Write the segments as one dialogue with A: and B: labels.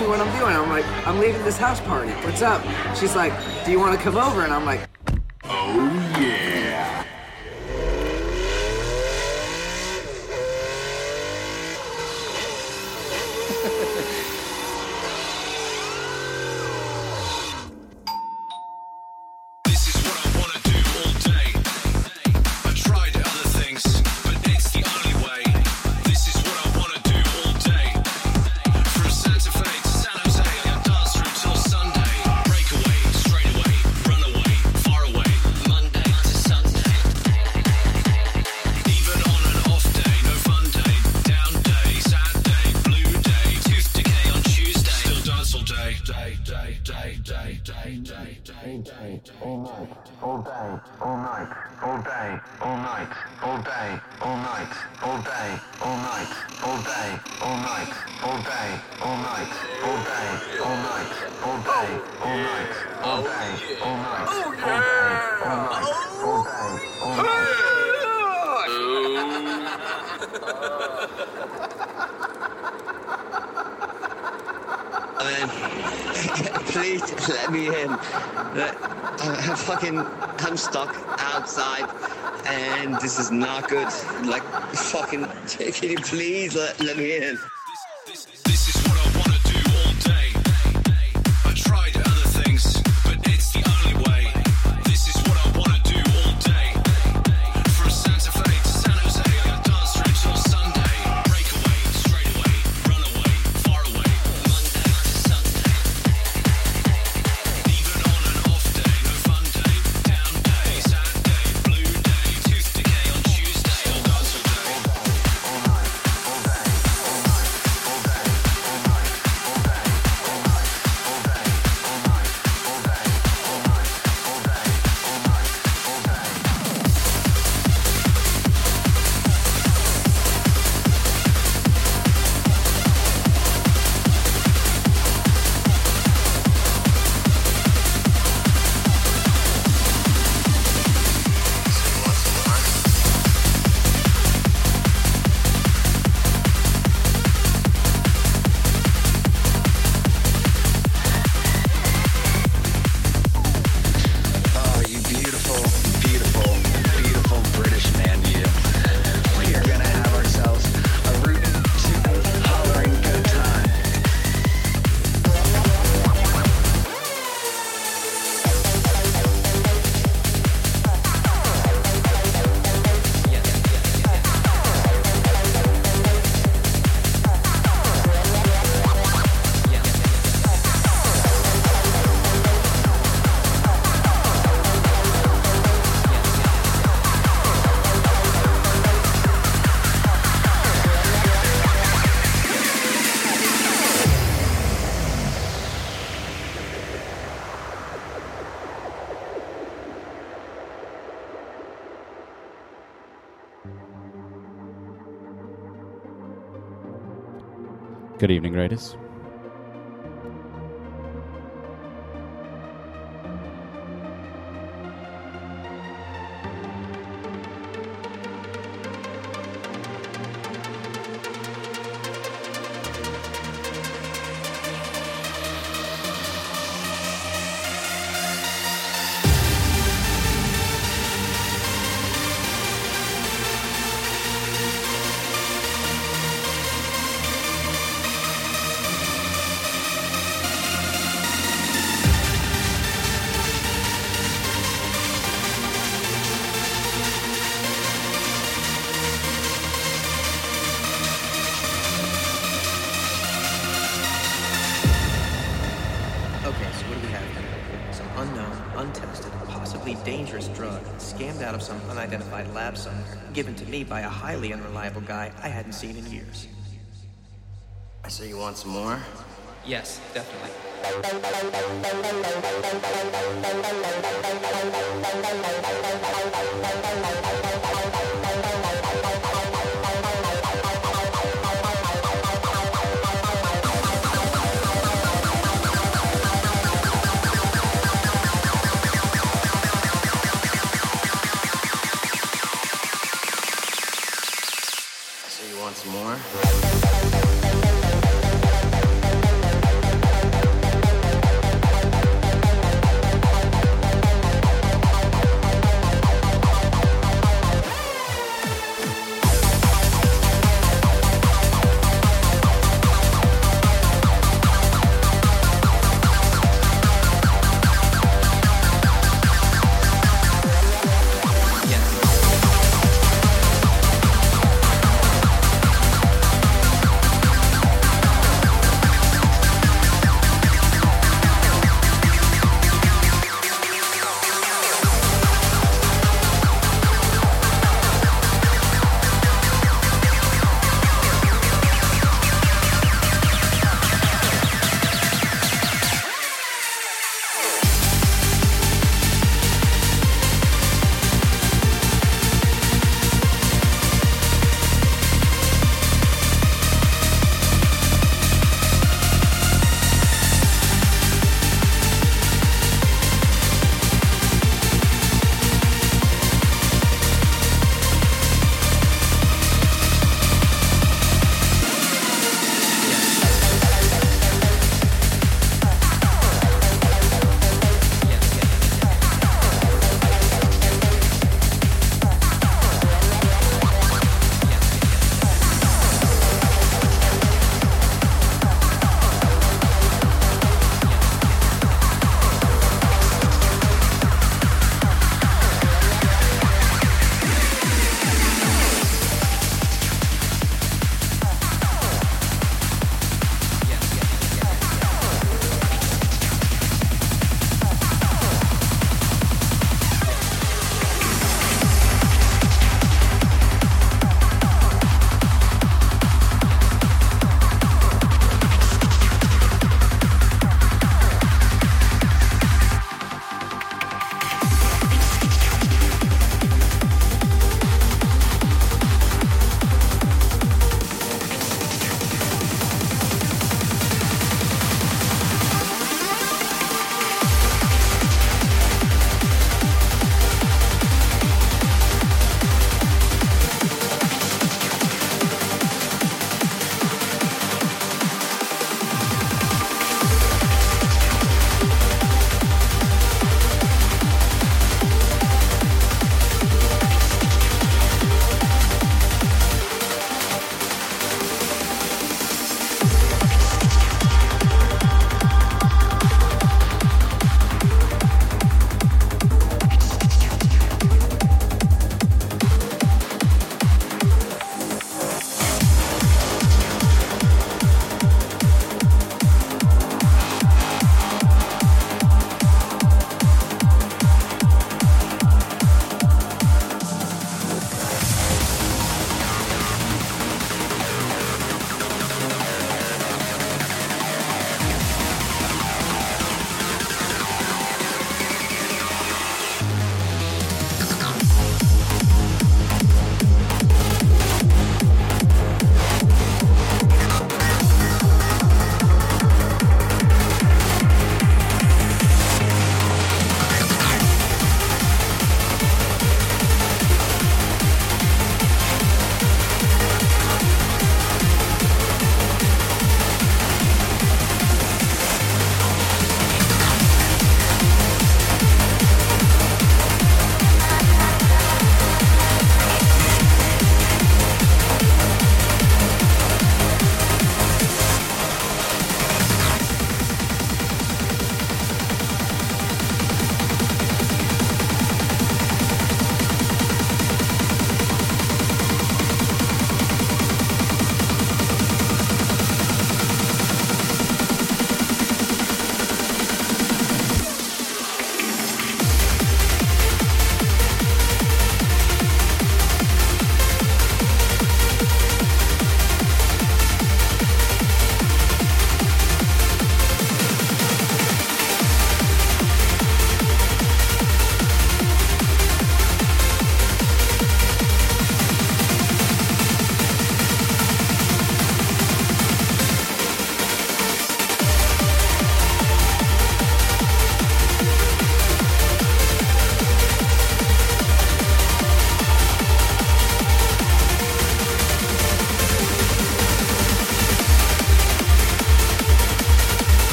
A: me what I'm doing. I'm like, I'm leaving this house party. What's up? She's like, do you want to come over? And I'm like,
B: Can you please let, let me in.
C: Good
D: evening, Raiders.
E: lab somewhere, given to me by a highly unreliable guy I hadn't seen in years.
F: I say you want some more?
E: Yes, definitely.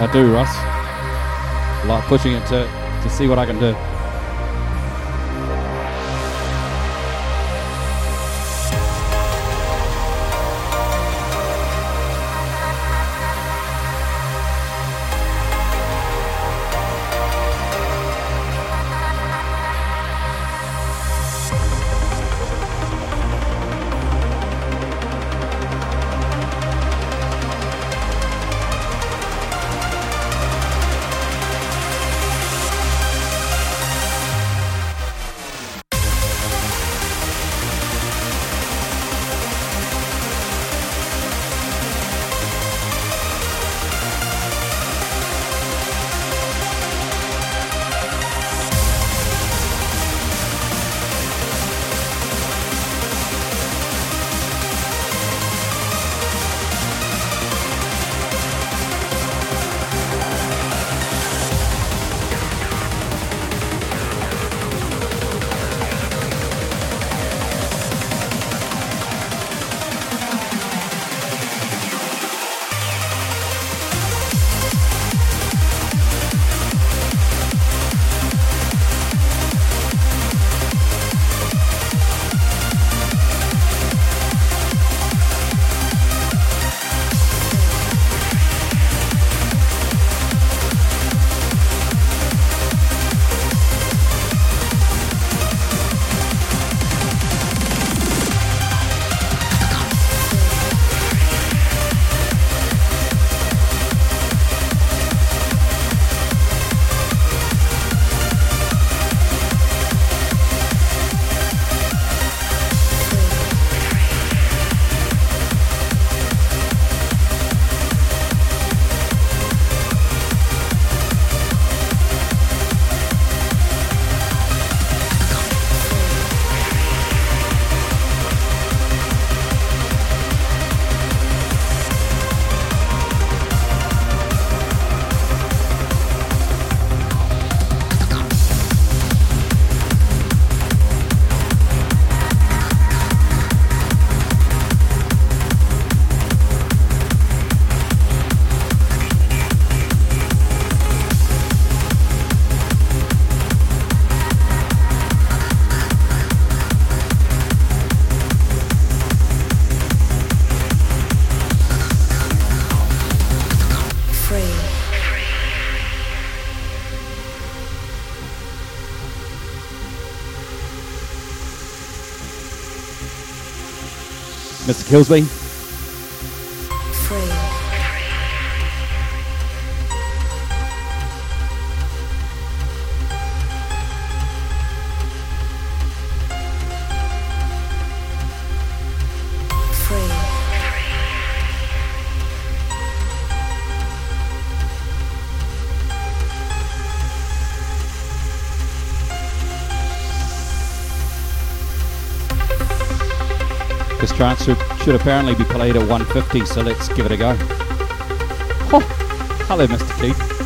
D: I, do, Russ. Like pushing it to, to see what I can do. Mr. Killsby. Trance should, should apparently be played at 150, so let's give it a go. Oh, hello, Mr. Keith.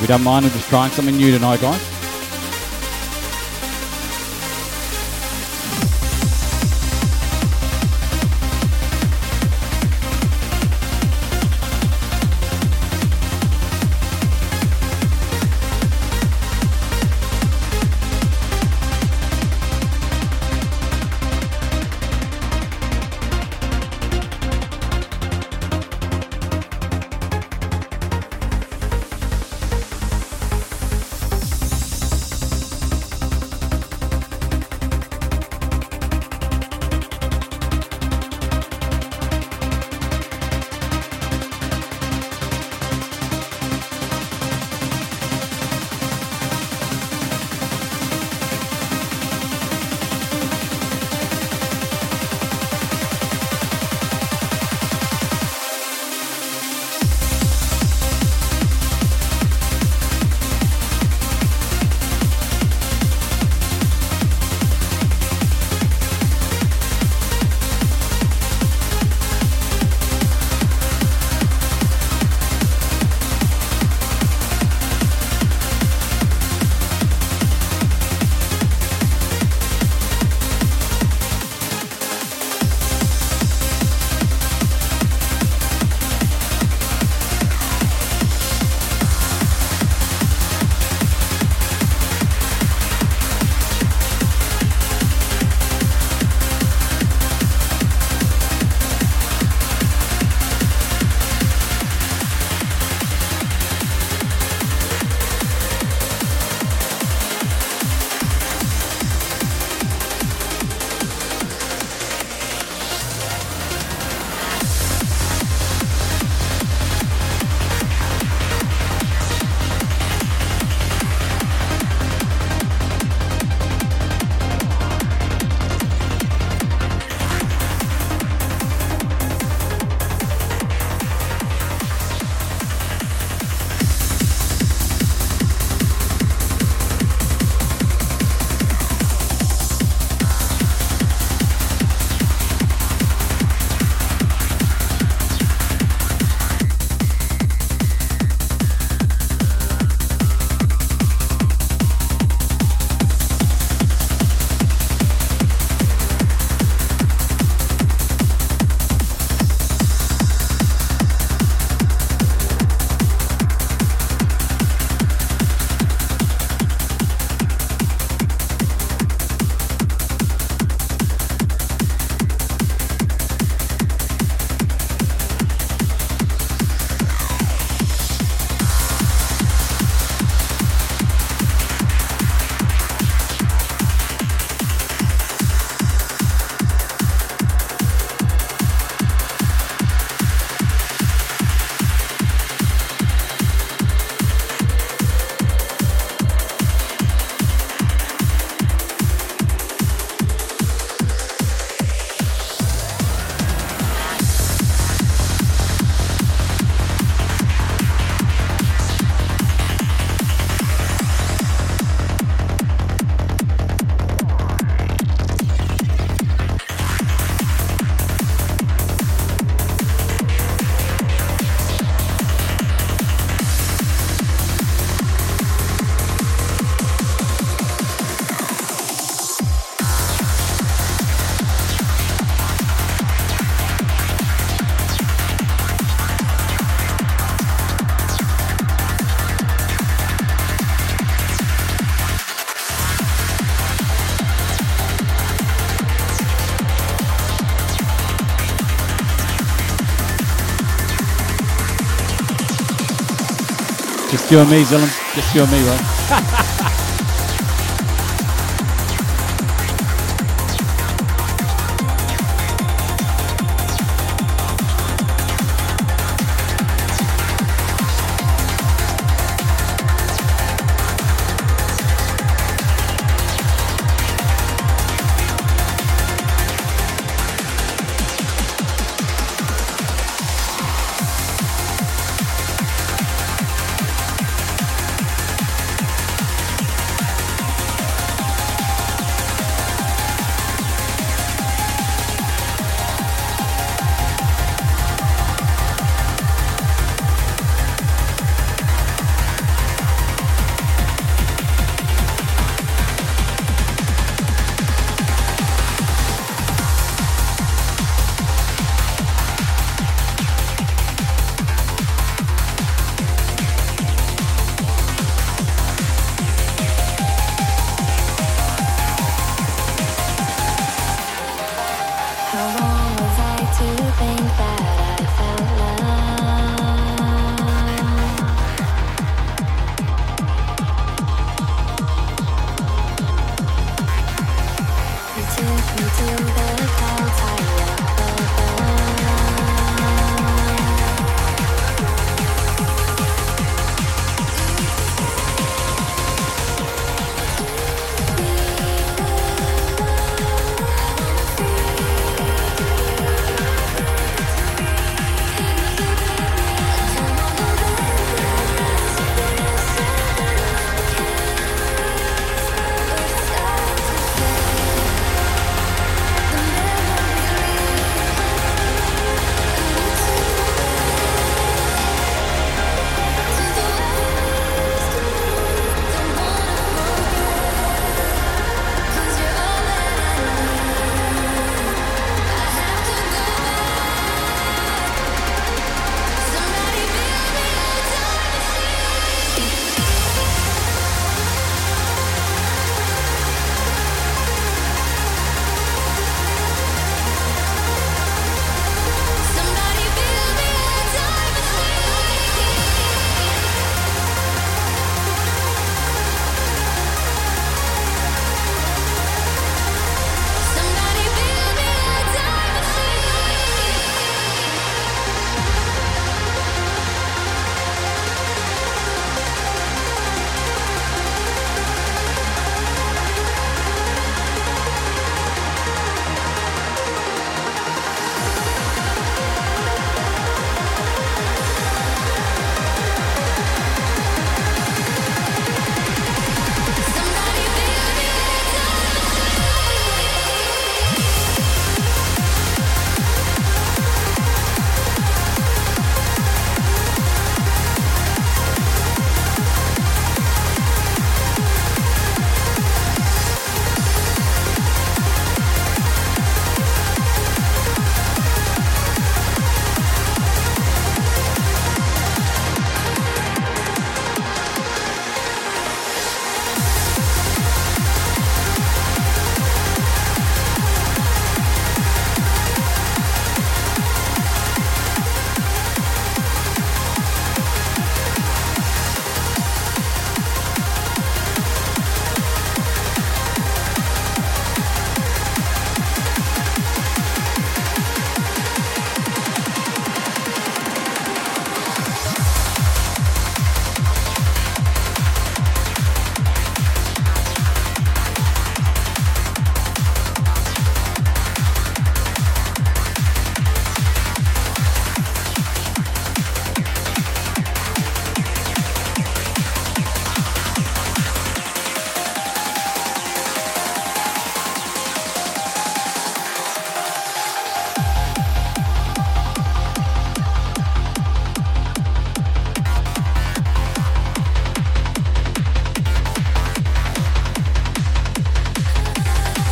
D: You don't mind. I'm just trying something new tonight, guys. Just you and me, Zillan. Just you and me, right?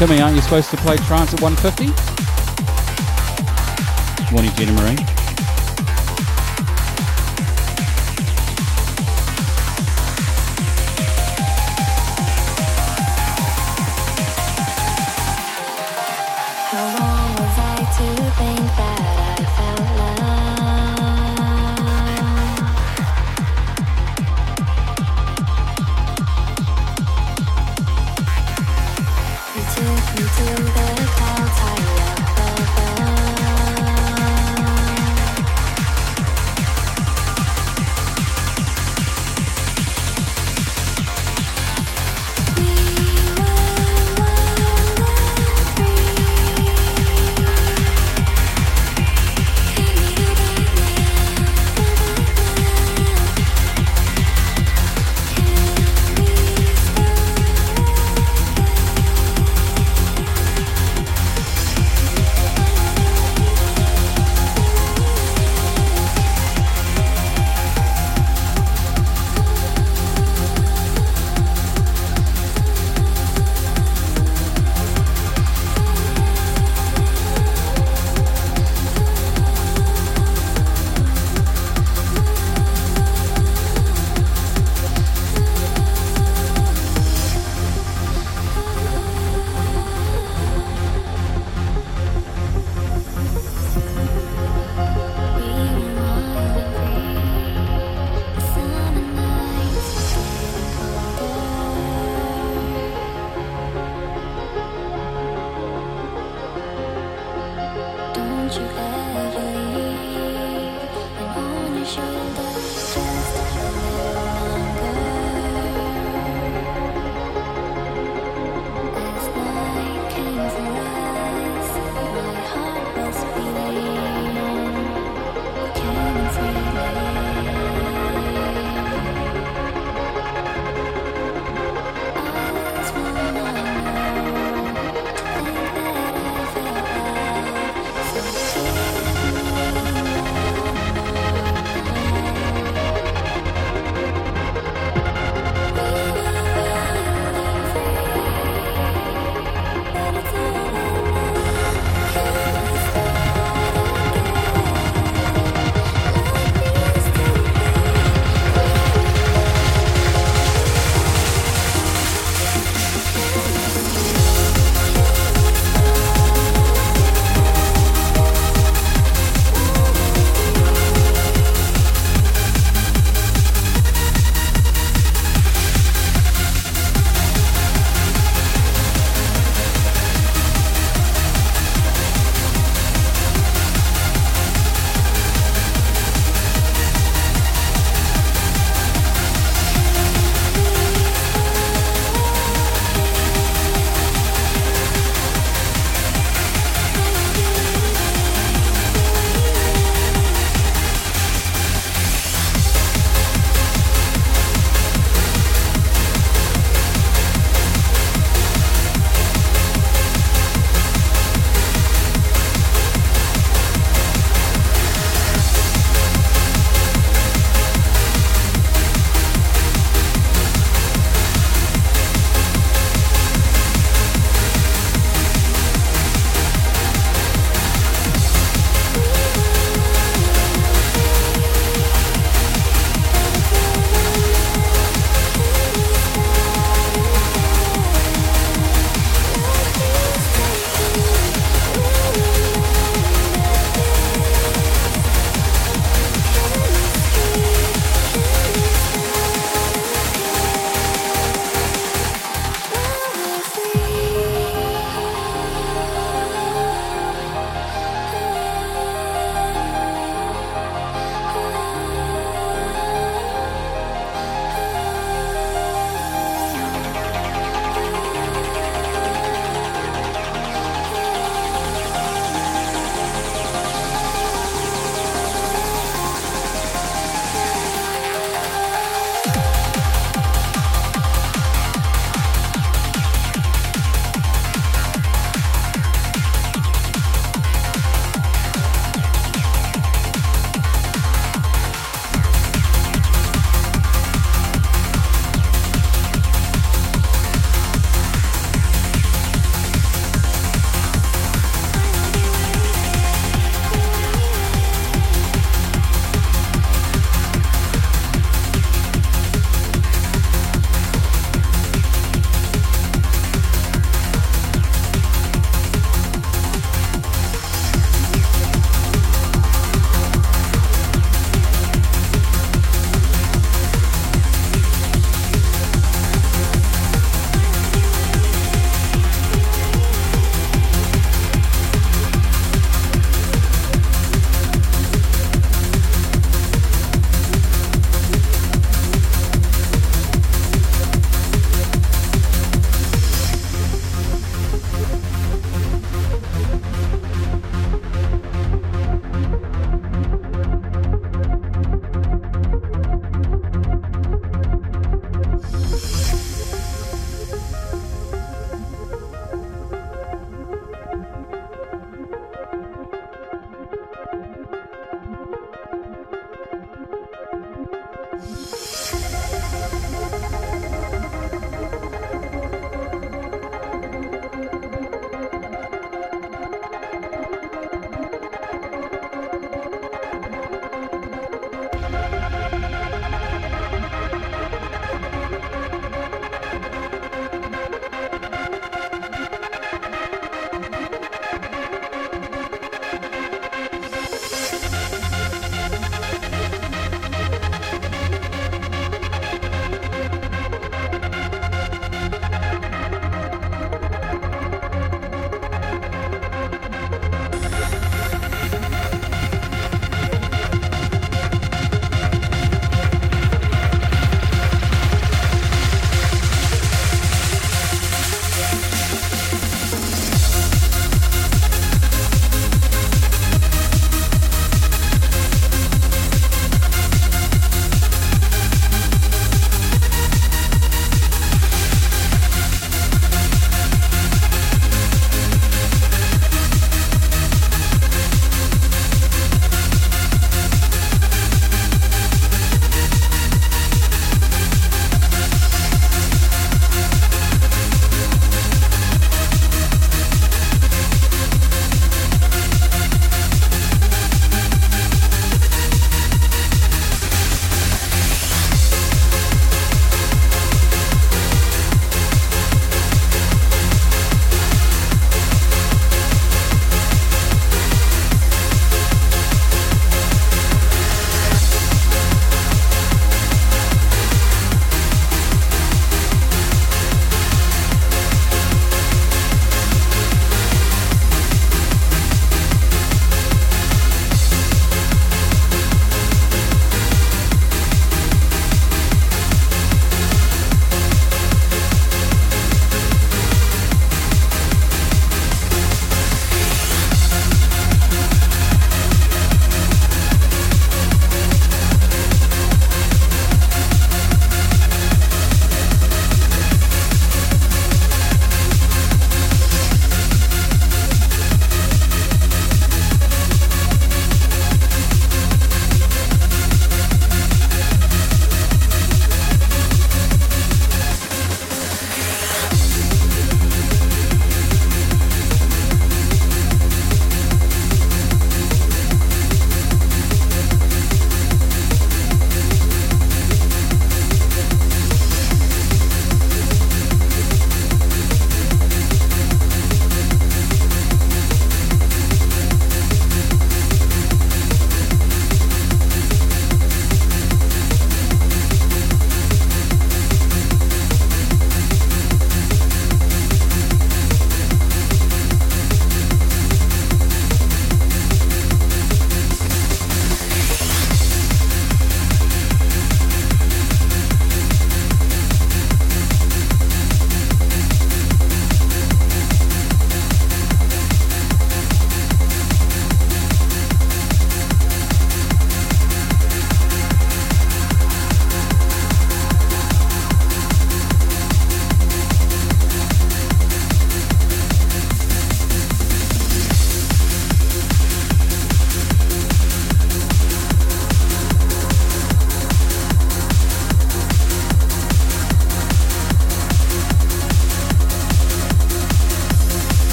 F: Timmy, aren't you supposed to play trance at 150? Morning, Jenna Marie.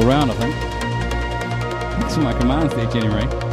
D: go round, I think. It's my command stage anyway.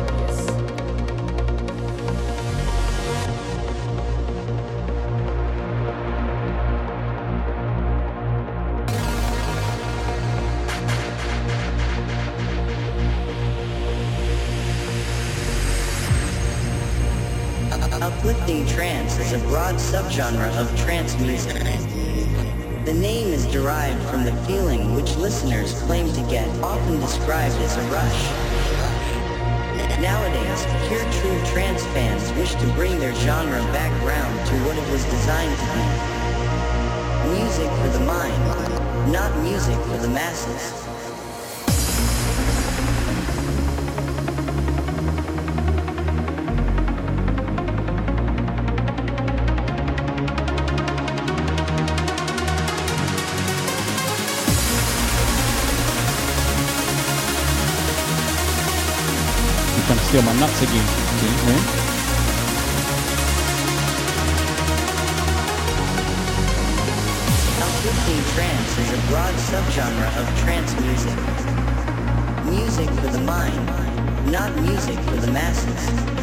D: nuts again. James,
G: man. Trance is a broad subgenre of trance music. Music for the mind, not music for the masses.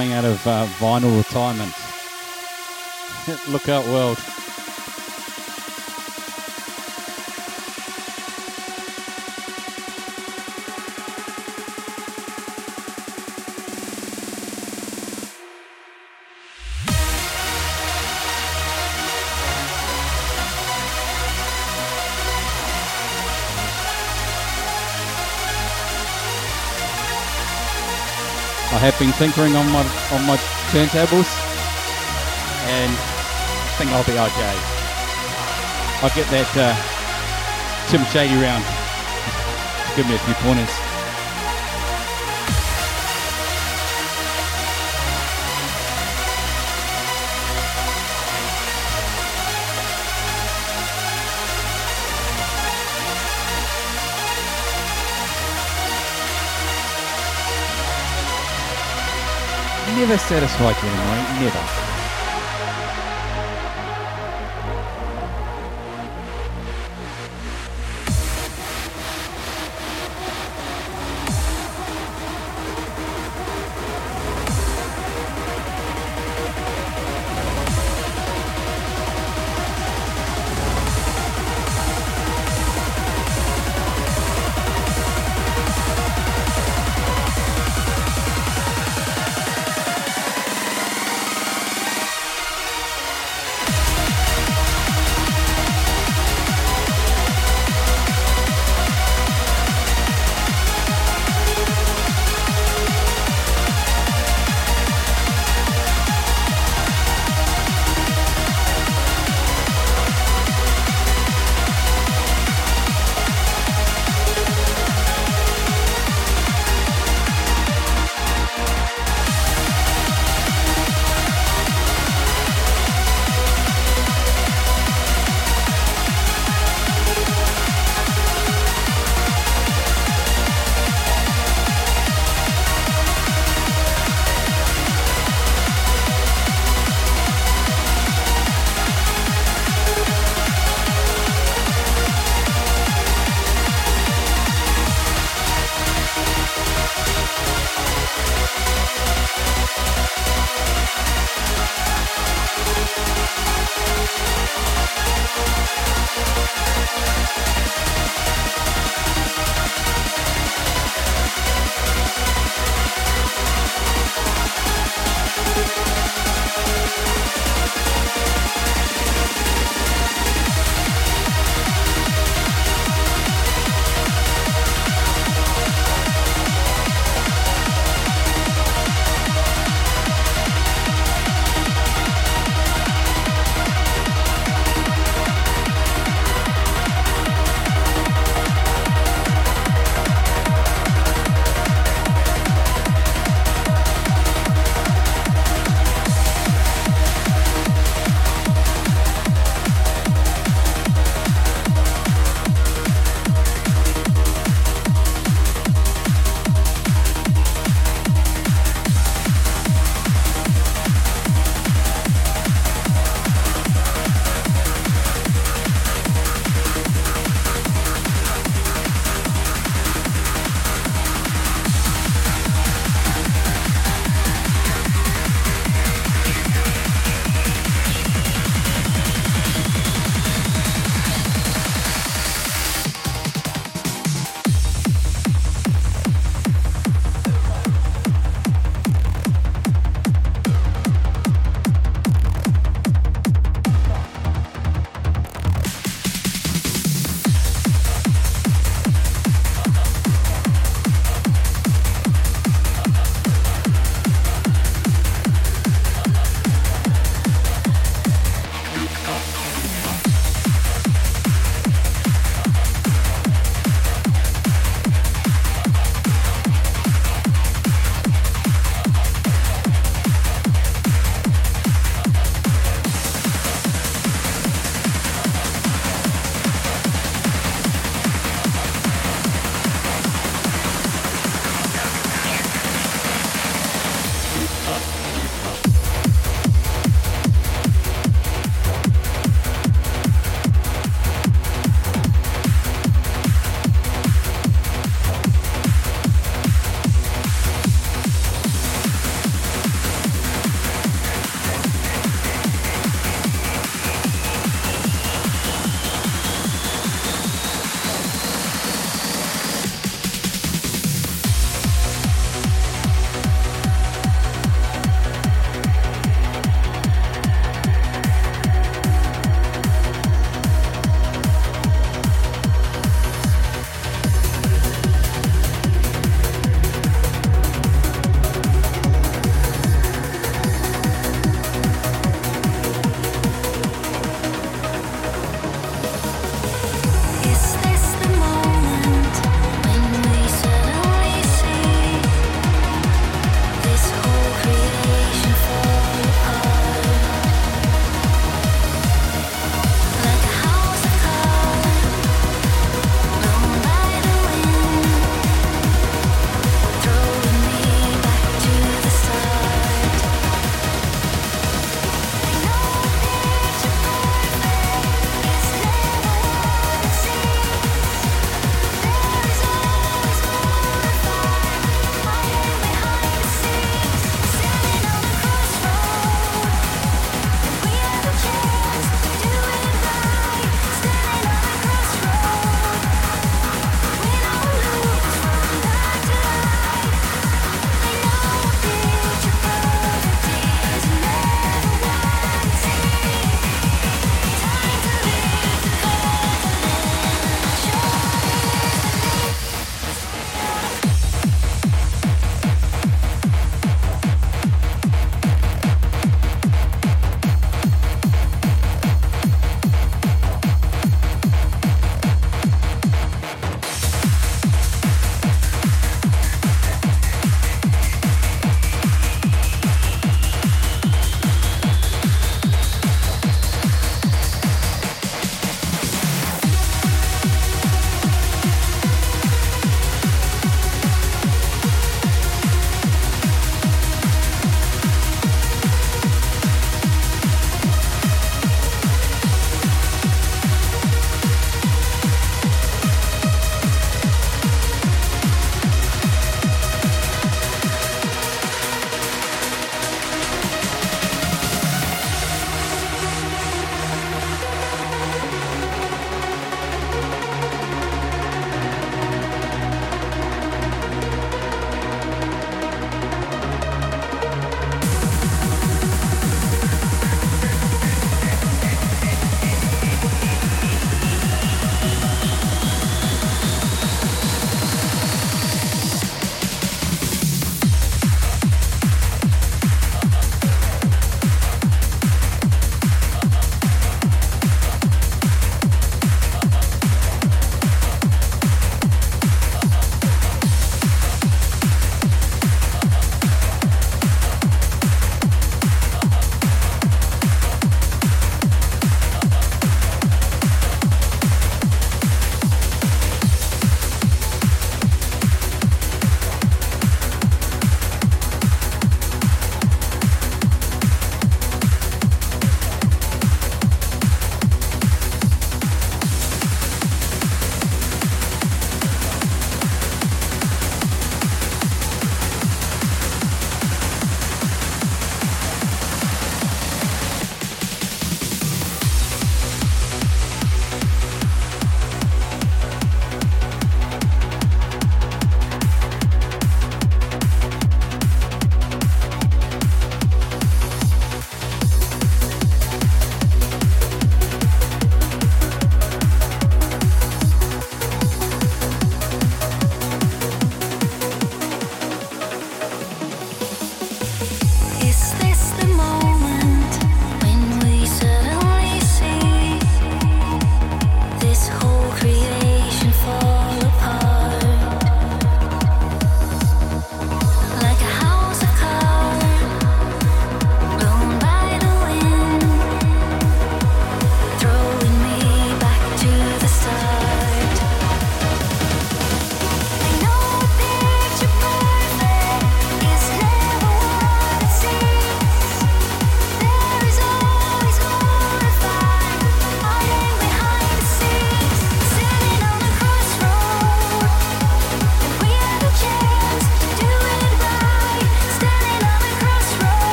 D: Coming out of uh, vinyl retirement. Look out, world. Have been tinkering on my on my turntables, and I think I'll be okay. I'll get that uh, Tim Shady round. Give me a few pointers.
F: Silvestre Hotman,
D: não é?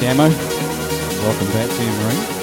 D: Damo. Welcome back to you,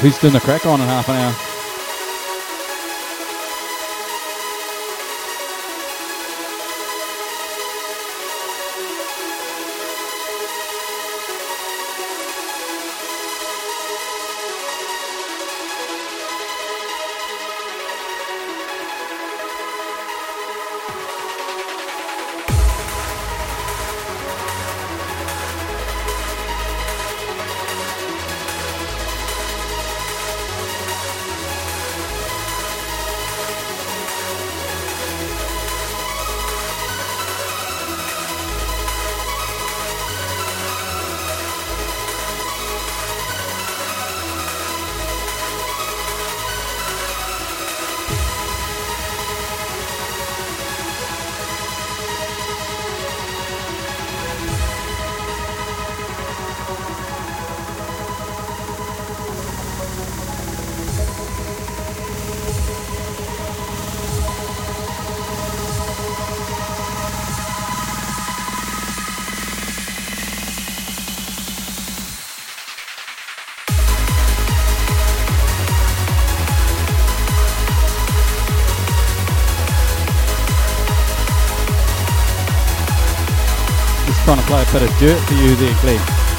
D: Who's doing the crack on in half an hour? Of dirt for you there, Glenn.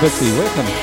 H: Bitsy. Welcome.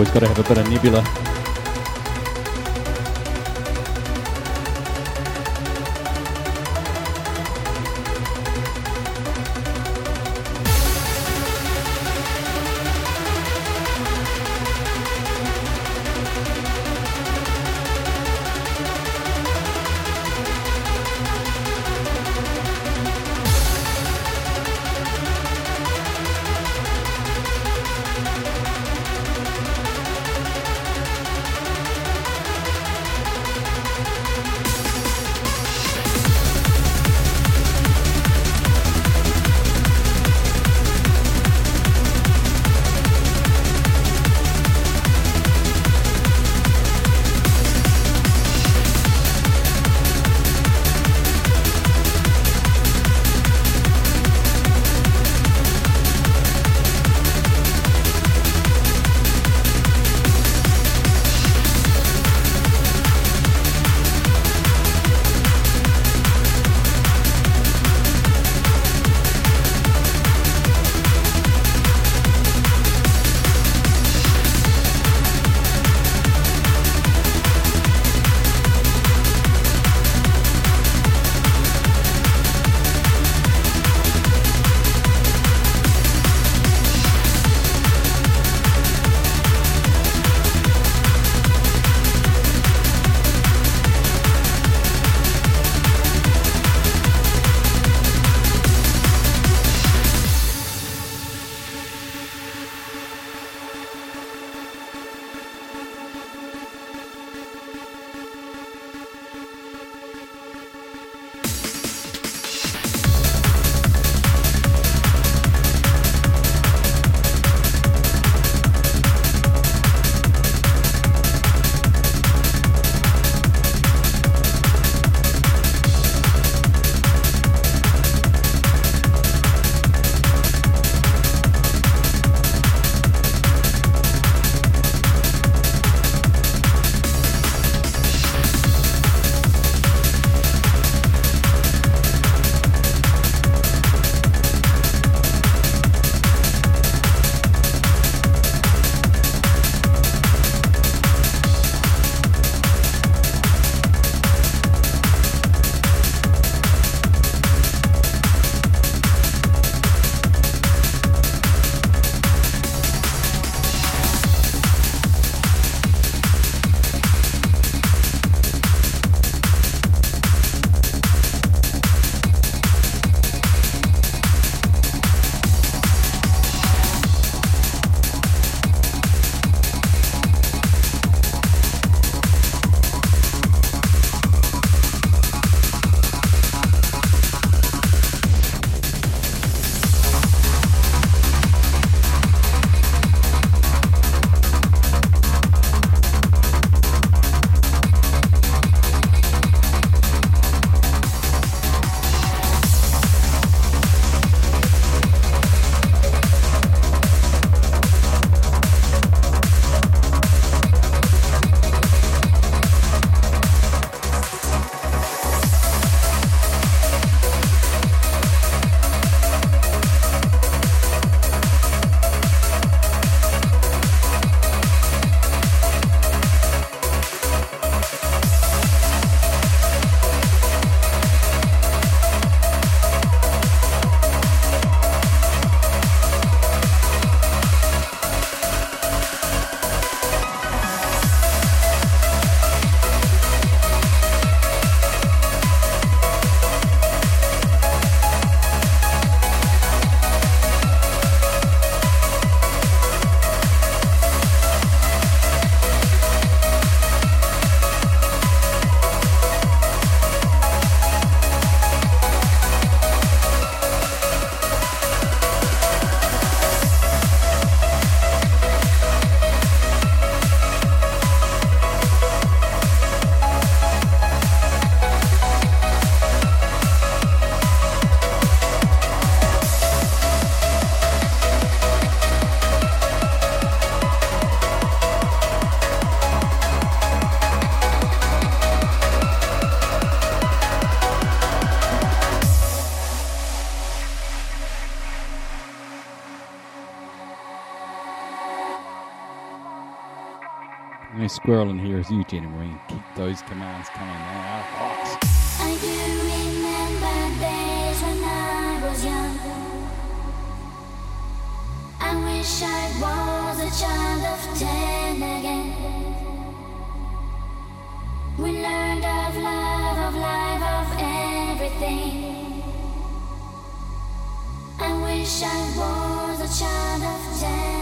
D: Always got to have a bit of nebula. Squirrel in here is you, Jenny Marine. Keep those commands coming out. Hot.
F: I do remember days when I was young. I wish I was a child of ten again. We learned of love, of life, of everything. I wish I was a child of ten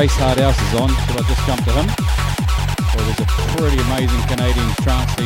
D: Jace Hardhouse is on. Should I just jump to him? Or there's a pretty amazing Canadian trance.